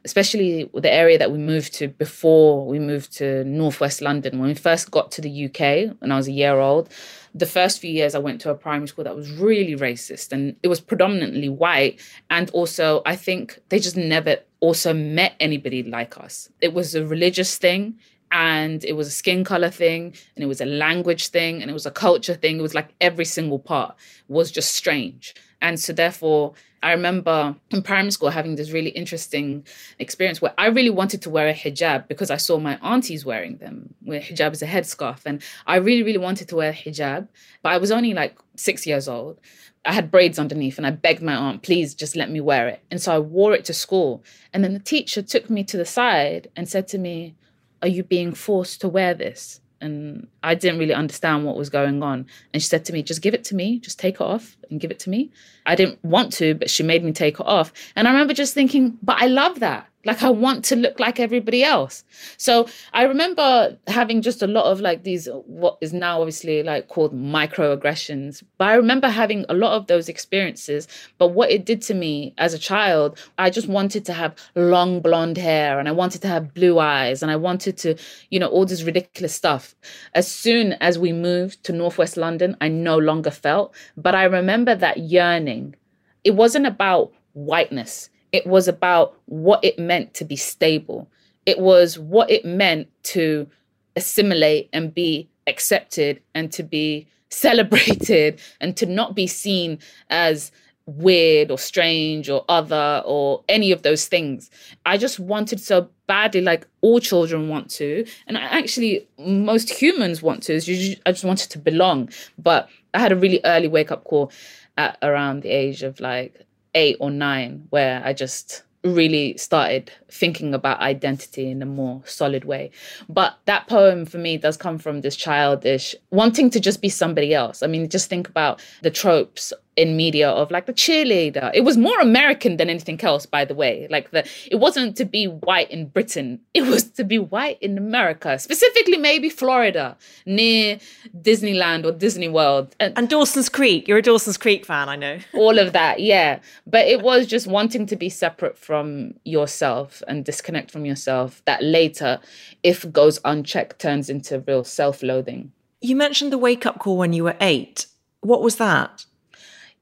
especially the area that we moved to before we moved to northwest London. When we first got to the UK when I was a year old, the first few years I went to a primary school that was really racist and it was predominantly white. And also, I think they just never also met anybody like us. It was a religious thing and it was a skin color thing and it was a language thing and it was a culture thing it was like every single part was just strange and so therefore i remember in primary school having this really interesting experience where i really wanted to wear a hijab because i saw my aunties wearing them where hijab is a headscarf and i really really wanted to wear a hijab but i was only like six years old I had braids underneath and I begged my aunt, please just let me wear it. And so I wore it to school. And then the teacher took me to the side and said to me, are you being forced to wear this? And I didn't really understand what was going on. And she said to me, Just give it to me, just take it off and give it to me. I didn't want to, but she made me take it off. And I remember just thinking, But I love that. Like I want to look like everybody else. So I remember having just a lot of like these what is now obviously like called microaggressions. But I remember having a lot of those experiences. But what it did to me as a child, I just wanted to have long blonde hair and I wanted to have blue eyes and I wanted to, you know, all this ridiculous stuff. As soon as we moved to Northwest London, I no longer felt. But I remember that yearning. It wasn't about whiteness it was about what it meant to be stable. It was what it meant to assimilate and be accepted and to be celebrated and to not be seen as weird or strange or other or any of those things. I just wanted so badly, like all children want to, and actually most humans want to. Is I just wanted to belong. But I had a really early wake up call at around the age of like eight or nine where I just really started thinking about identity in a more solid way. But that poem for me does come from this childish wanting to just be somebody else. I mean, just think about the tropes in media of like the cheerleader. It was more American than anything else, by the way. Like the it wasn't to be white in Britain. It was to be white in America, specifically maybe Florida, near Disneyland or Disney World. And, and Dawson's Creek. You're a Dawson's Creek fan, I know. all of that, yeah. But it was just wanting to be separate from yourself and disconnect from yourself that later, if goes unchecked, turns into real self-loathing. You mentioned the wake up call when you were eight. What was that?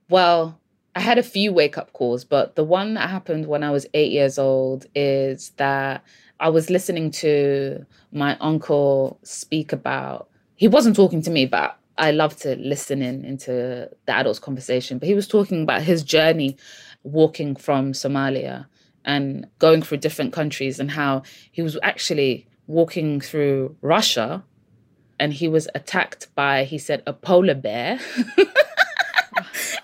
Well, I had a few wake up calls, but the one that happened when I was eight years old is that I was listening to my uncle speak about, he wasn't talking to me, but I love to listen in into the adults' conversation. But he was talking about his journey walking from Somalia and going through different countries and how he was actually walking through Russia and he was attacked by, he said, a polar bear.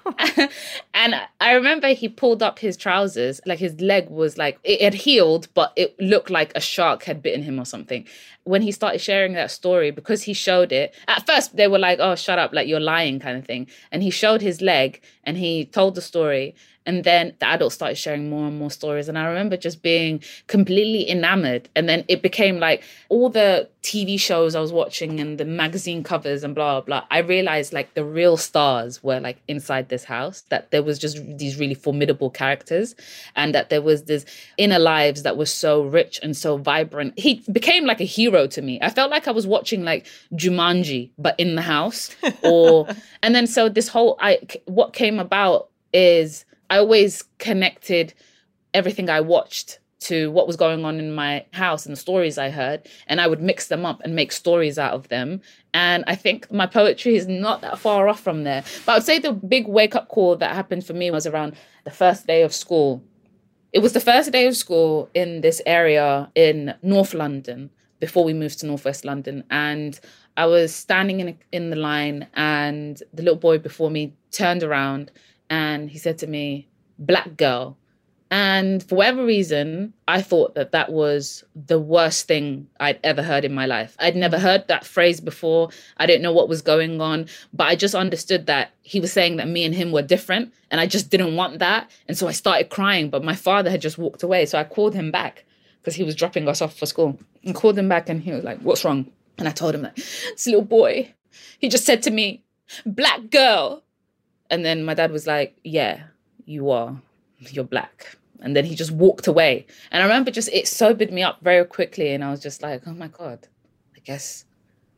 and I remember he pulled up his trousers, like his leg was like it had healed, but it looked like a shark had bitten him or something. When he started sharing that story, because he showed it, at first they were like, "Oh, shut up, like you're lying," kind of thing. And he showed his leg, and he told the story, and then the adults started sharing more and more stories. And I remember just being completely enamored. And then it became like all the TV shows I was watching and the magazine covers and blah, blah, blah. I realized like the real stars were like inside this house, that there was just these really formidable characters and that there was this inner lives that were so rich and so vibrant. He became like a hero to me. I felt like I was watching like Jumanji, but in the house. Or, and then so this whole, I, what came about is I always connected everything I watched to what was going on in my house and the stories I heard, and I would mix them up and make stories out of them. And I think my poetry is not that far off from there. But I would say the big wake up call that happened for me was around the first day of school. It was the first day of school in this area in North London before we moved to Northwest London. And I was standing in, in the line, and the little boy before me turned around and he said to me, Black girl. And for whatever reason, I thought that that was the worst thing I'd ever heard in my life. I'd never heard that phrase before. I didn't know what was going on, but I just understood that he was saying that me and him were different. And I just didn't want that. And so I started crying, but my father had just walked away. So I called him back because he was dropping us off for school and called him back. And he was like, What's wrong? And I told him that this little boy, he just said to me, Black girl. And then my dad was like, Yeah, you are you're black. And then he just walked away. And I remember just it sobered me up very quickly. And I was just like, oh my God, I guess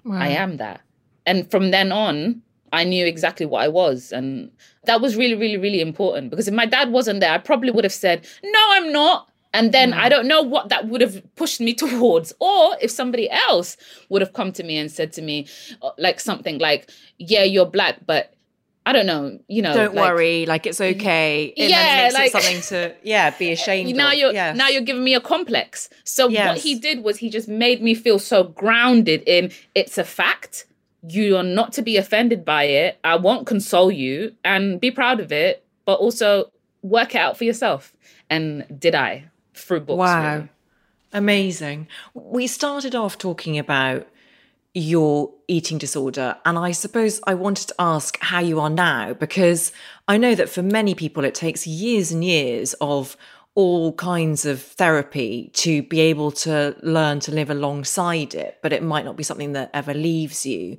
wow. I am that. And from then on, I knew exactly what I was. And that was really, really, really important because if my dad wasn't there, I probably would have said, no, I'm not. And then mm. I don't know what that would have pushed me towards. Or if somebody else would have come to me and said to me, uh, like something like, yeah, you're black, but I don't know, you know. Don't like, worry, like it's okay. It yeah, like something to yeah be ashamed. Now of. you're now you're giving me a complex. So yes. what he did was he just made me feel so grounded in it's a fact. You are not to be offended by it. I won't console you and be proud of it, but also work it out for yourself. And did I through books? Wow, really. amazing. We started off talking about your eating disorder. And I suppose I wanted to ask how you are now, because I know that for many people, it takes years and years of all kinds of therapy to be able to learn to live alongside it, but it might not be something that ever leaves you.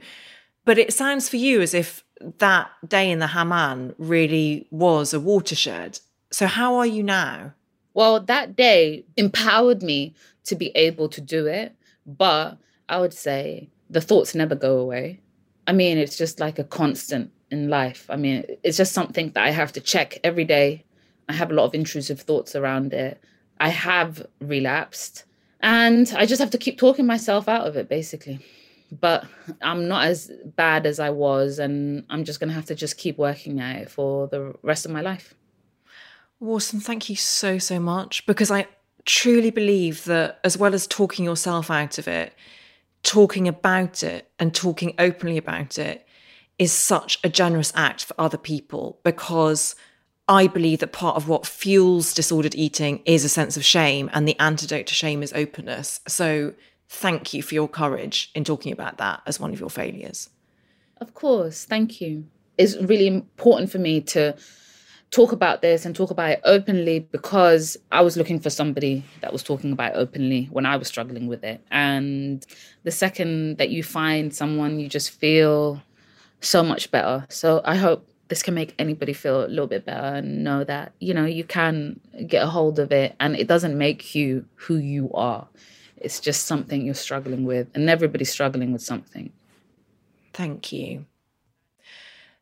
But it sounds for you as if that day in the Hammam really was a watershed. So, how are you now? Well, that day empowered me to be able to do it. But I would say the thoughts never go away. I mean, it's just like a constant in life. I mean, it's just something that I have to check every day. I have a lot of intrusive thoughts around it. I have relapsed and I just have to keep talking myself out of it basically. But I'm not as bad as I was and I'm just going to have to just keep working at it for the rest of my life. Awesome. Thank you so, so much because I truly believe that as well as talking yourself out of it, talking about it and talking openly about it is such a generous act for other people because I believe that part of what fuels disordered eating is a sense of shame, and the antidote to shame is openness. So, thank you for your courage in talking about that as one of your failures. Of course, thank you. It's really important for me to talk about this and talk about it openly because I was looking for somebody that was talking about openly when I was struggling with it. And the second that you find someone, you just feel so much better. So I hope this can make anybody feel a little bit better and know that, you know, you can get a hold of it and it doesn't make you who you are. It's just something you're struggling with, and everybody's struggling with something. Thank you.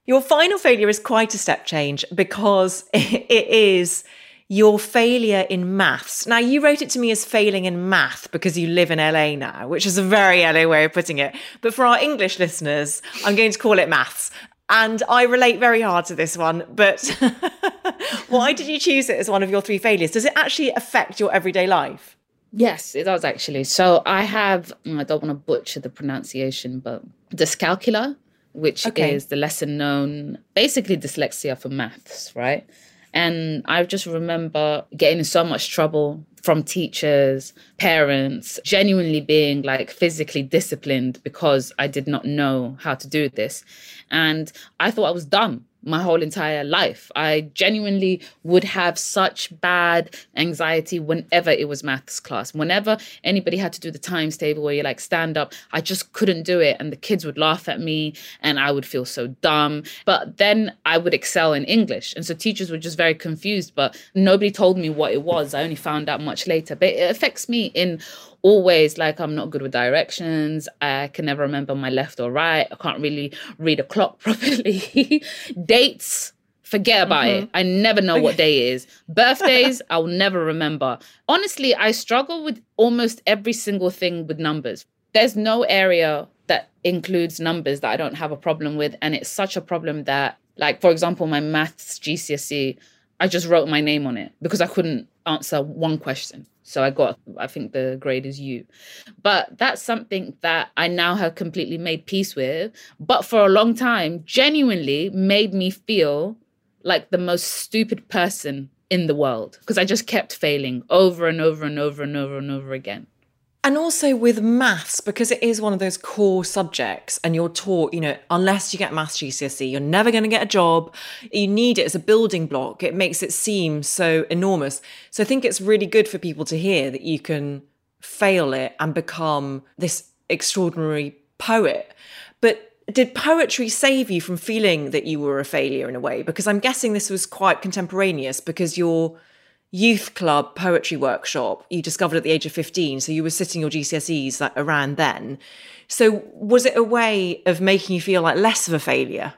Your final failure is quite a step change because it is your failure in maths. Now, you wrote it to me as failing in math because you live in LA now, which is a very LA way of putting it. But for our English listeners, I'm going to call it maths. And I relate very hard to this one. But why did you choose it as one of your three failures? Does it actually affect your everyday life? Yes, it does actually. So I have, mm, I don't want to butcher the pronunciation, but dyscalculia which okay. is the lesser known, basically dyslexia for maths, right? And I just remember getting in so much trouble from teachers, parents, genuinely being like physically disciplined because I did not know how to do this. And I thought I was dumb my whole entire life. I genuinely would have such bad anxiety whenever it was maths class. Whenever anybody had to do the times table where you like stand up, I just couldn't do it. And the kids would laugh at me and I would feel so dumb. But then I would excel in English. And so teachers were just very confused, but nobody told me what it was. I only found out much later. But it affects me in always like I'm not good with directions. I can never remember my left or right. I can't really read a clock properly. Dates Forget about mm-hmm. it. I never know what day is. Birthdays, I'll never remember. Honestly, I struggle with almost every single thing with numbers. There's no area that includes numbers that I don't have a problem with. And it's such a problem that, like, for example, my maths GCSE, I just wrote my name on it because I couldn't answer one question. So I got, I think the grade is U. But that's something that I now have completely made peace with. But for a long time, genuinely made me feel like the most stupid person in the world because I just kept failing over and over and over and over and over again. And also with maths, because it is one of those core subjects, and you're taught, you know, unless you get maths GCSE, you're never going to get a job. You need it as a building block. It makes it seem so enormous. So I think it's really good for people to hear that you can fail it and become this extraordinary poet. But did poetry save you from feeling that you were a failure in a way? Because I'm guessing this was quite contemporaneous because you're youth club poetry workshop you discovered at the age of 15 so you were sitting your gcse's like around then so was it a way of making you feel like less of a failure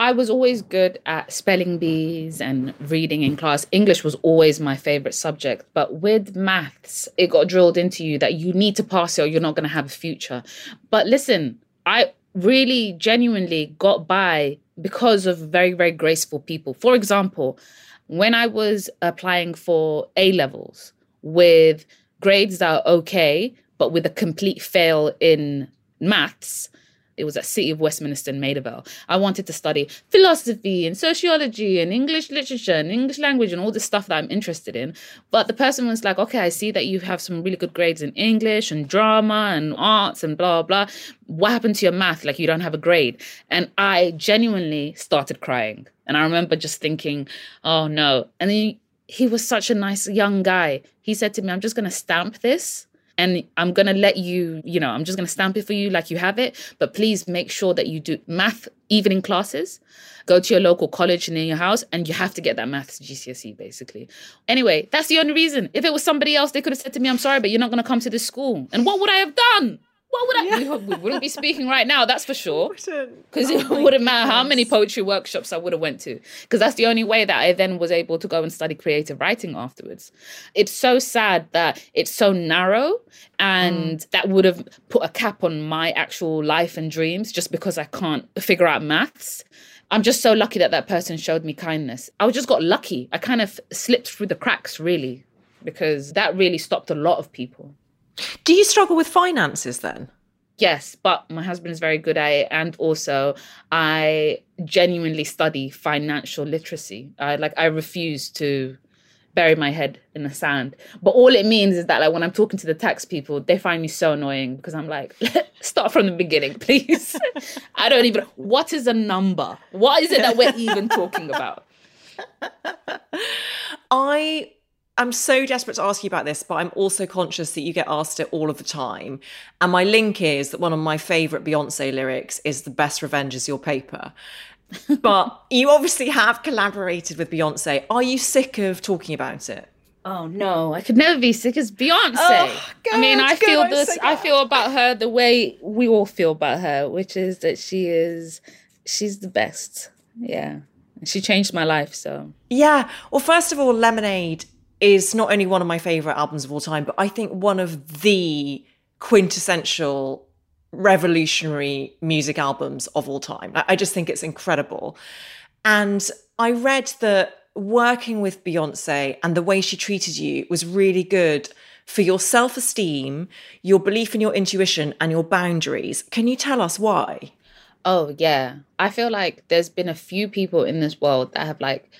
I was always good at spelling bees and reading in class. English was always my favorite subject. But with maths, it got drilled into you that you need to pass it or you're not going to have a future. But listen, I really genuinely got by because of very, very graceful people. For example, when I was applying for A levels with grades that are okay, but with a complete fail in maths, it was at City of Westminster in Maida I wanted to study philosophy and sociology and English literature and English language and all this stuff that I'm interested in. But the person was like, okay, I see that you have some really good grades in English and drama and arts and blah, blah. What happened to your math? Like, you don't have a grade. And I genuinely started crying. And I remember just thinking, oh no. And he, he was such a nice young guy. He said to me, I'm just going to stamp this and I'm going to let you, you know, I'm just going to stamp it for you like you have it. But please make sure that you do math evening classes. Go to your local college near your house, and you have to get that maths GCSE basically. Anyway, that's the only reason. If it was somebody else, they could have said to me, I'm sorry, but you're not going to come to this school. And what would I have done? What would I? Yeah. We, we, wouldn't be speaking right now, that's for sure. Because it oh wouldn't matter how many poetry workshops I would have went to. Because that's the only way that I then was able to go and study creative writing afterwards. It's so sad that it's so narrow, and mm. that would have put a cap on my actual life and dreams just because I can't figure out maths. I'm just so lucky that that person showed me kindness. I just got lucky. I kind of slipped through the cracks, really, because that really stopped a lot of people. Do you struggle with finances then? Yes, but my husband is very good at it, and also I genuinely study financial literacy. I like I refuse to bury my head in the sand. But all it means is that like when I'm talking to the tax people, they find me so annoying because I'm like, start from the beginning, please. I don't even what is a number? What is it that we're even talking about? I I'm so desperate to ask you about this, but I'm also conscious that you get asked it all of the time. And my link is that one of my favorite Beyonce lyrics is The Best Revenge is Your Paper. but you obviously have collaborated with Beyonce. Are you sick of talking about it? Oh no, I could never be sick as Beyonce. Oh, good, I mean, I good, feel this. I feel about her the way we all feel about her, which is that she is, she's the best. Yeah, she changed my life. So yeah. Well, first of all, Lemonade is not only one of my favorite albums of all time, but I think one of the quintessential revolutionary music albums of all time. I just think it's incredible. And I read that working with Beyonce and the way she treated you was really good for your self esteem, your belief in your intuition, and your boundaries. Can you tell us why? Oh, yeah. I feel like there's been a few people in this world that have like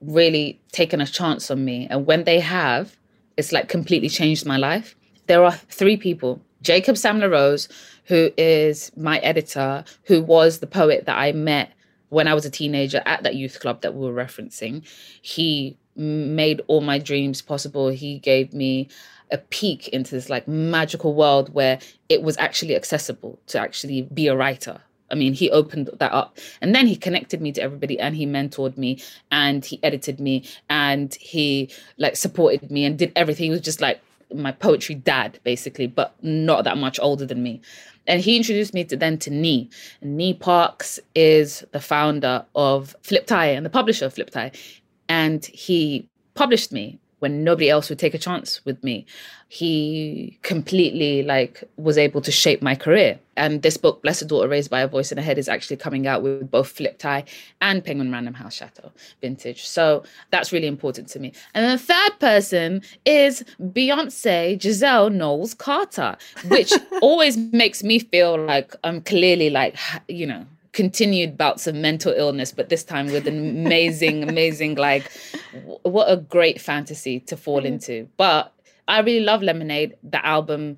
really taken a chance on me. And when they have, it's like completely changed my life. There are three people Jacob Sam-La Rose, who is my editor, who was the poet that I met when I was a teenager at that youth club that we were referencing. He made all my dreams possible. He gave me a peek into this like magical world where it was actually accessible to actually be a writer I mean, he opened that up and then he connected me to everybody and he mentored me and he edited me and he like supported me and did everything. He was just like my poetry dad, basically, but not that much older than me. And he introduced me to then to Nii. Nii Parkes is the founder of flipped eye and the publisher of flipped eye. And he published me when nobody else would take a chance with me. He completely like was able to shape my career. And this book, Bless the Daughter Raised by a Voice in Her Head, is actually coming out with both flipped eye and Penguin Random House Chatto vintage. So that's really important to me. And then the third person is Beyonce Giselle Knowles Carter, which always makes me feel like I'm clearly like, you know, continued bouts of mental illness, but this time with an amazing, amazing, like, what a great fantasy to fall mm-hmm. into. But I really love Lemonade, the album.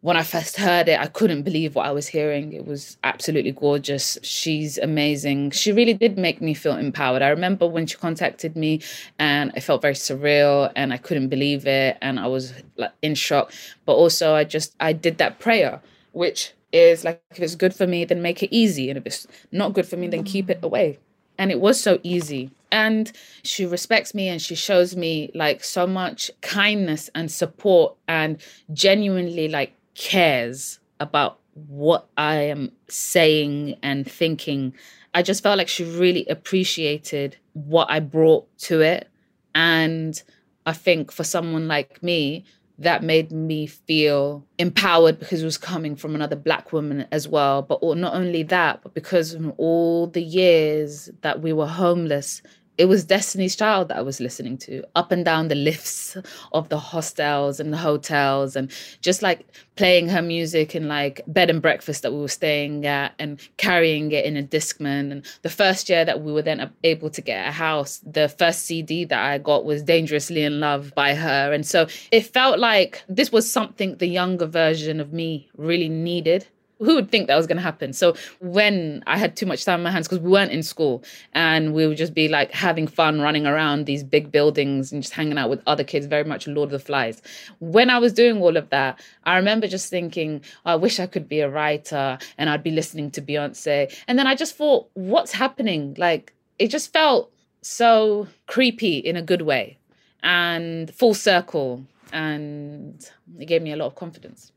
When I first heard it, I couldn't believe what I was hearing. It was absolutely gorgeous. She's amazing. She really did make me feel empowered. I remember when she contacted me and I felt very surreal and I couldn't believe it and I was like in shock. But also I just I did that prayer, which is like if it's good for me, then make it easy. And if it's not good for me, then keep it away. And it was so easy. And she respects me and she shows me like so much kindness and support and genuinely like cares about what I am saying and thinking. I just felt like she really appreciated what I brought to it. And I think for someone like me that made me feel empowered because it was coming from another black woman as well. But not only that, but because of all the years that we were homeless it was Destiny's Child that I was listening to up and down the lifts of the hostels and the hotels and just like playing her music in like bed and breakfast that we were staying at and carrying it in a Discman. And the first year that we were then able to get a house, the first CD that I got was Dangerously in Love by her. And so it felt like this was something the younger version of me really needed who would think that was going to happen? So when I had too much time on my hands because we weren't in school and we would just be like having fun running around these big buildings and just hanging out with other kids, very much Lord of the Flies. When I was doing all of that, I remember just thinking, oh, I wish I could be a writer and I'd be listening to Beyonce. And then I just thought, what's happening? Like it just felt so creepy in a good way and full circle. And it gave me a lot of confidence.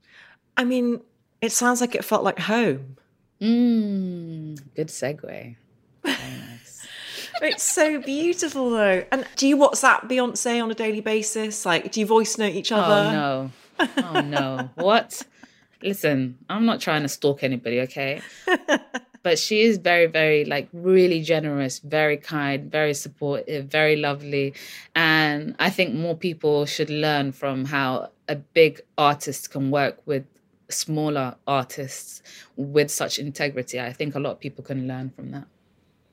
I mean, it sounds like it felt like home. Mm, good segue. Nice. it's so beautiful though. And do you WhatsApp Beyonce on a daily basis? Like, do you voice note each other? Oh no. Oh no. what? Listen, I'm not trying to stalk anybody, okay? but she is very, very, like, really generous, very kind, very supportive, very lovely. And I think more people should learn from how a big artist can work with smaller artists with such integrity. I think a lot of people can learn from that.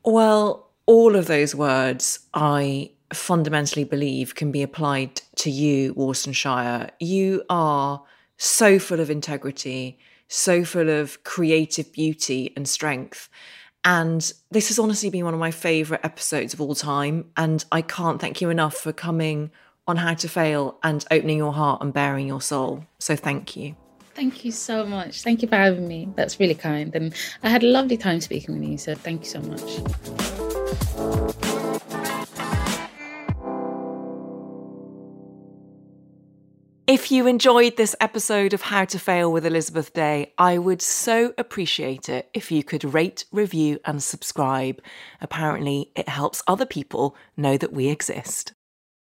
Well, all of those words I fundamentally believe can be applied to you, Shire. You are so full of integrity, so full of creative beauty and strength. And this has honestly been one of my favorite episodes of all time. And I can't thank you enough for coming on How to Fail and opening your heart and bearing your soul. So thank you. Thank you so much. Thank you for having me. That's really kind. And I had a lovely time speaking with you. So thank you so much. If you enjoyed this episode of How to Fail with Elizabeth Day, I would so appreciate it if you could rate, review, and subscribe. Apparently, it helps other people know that we exist.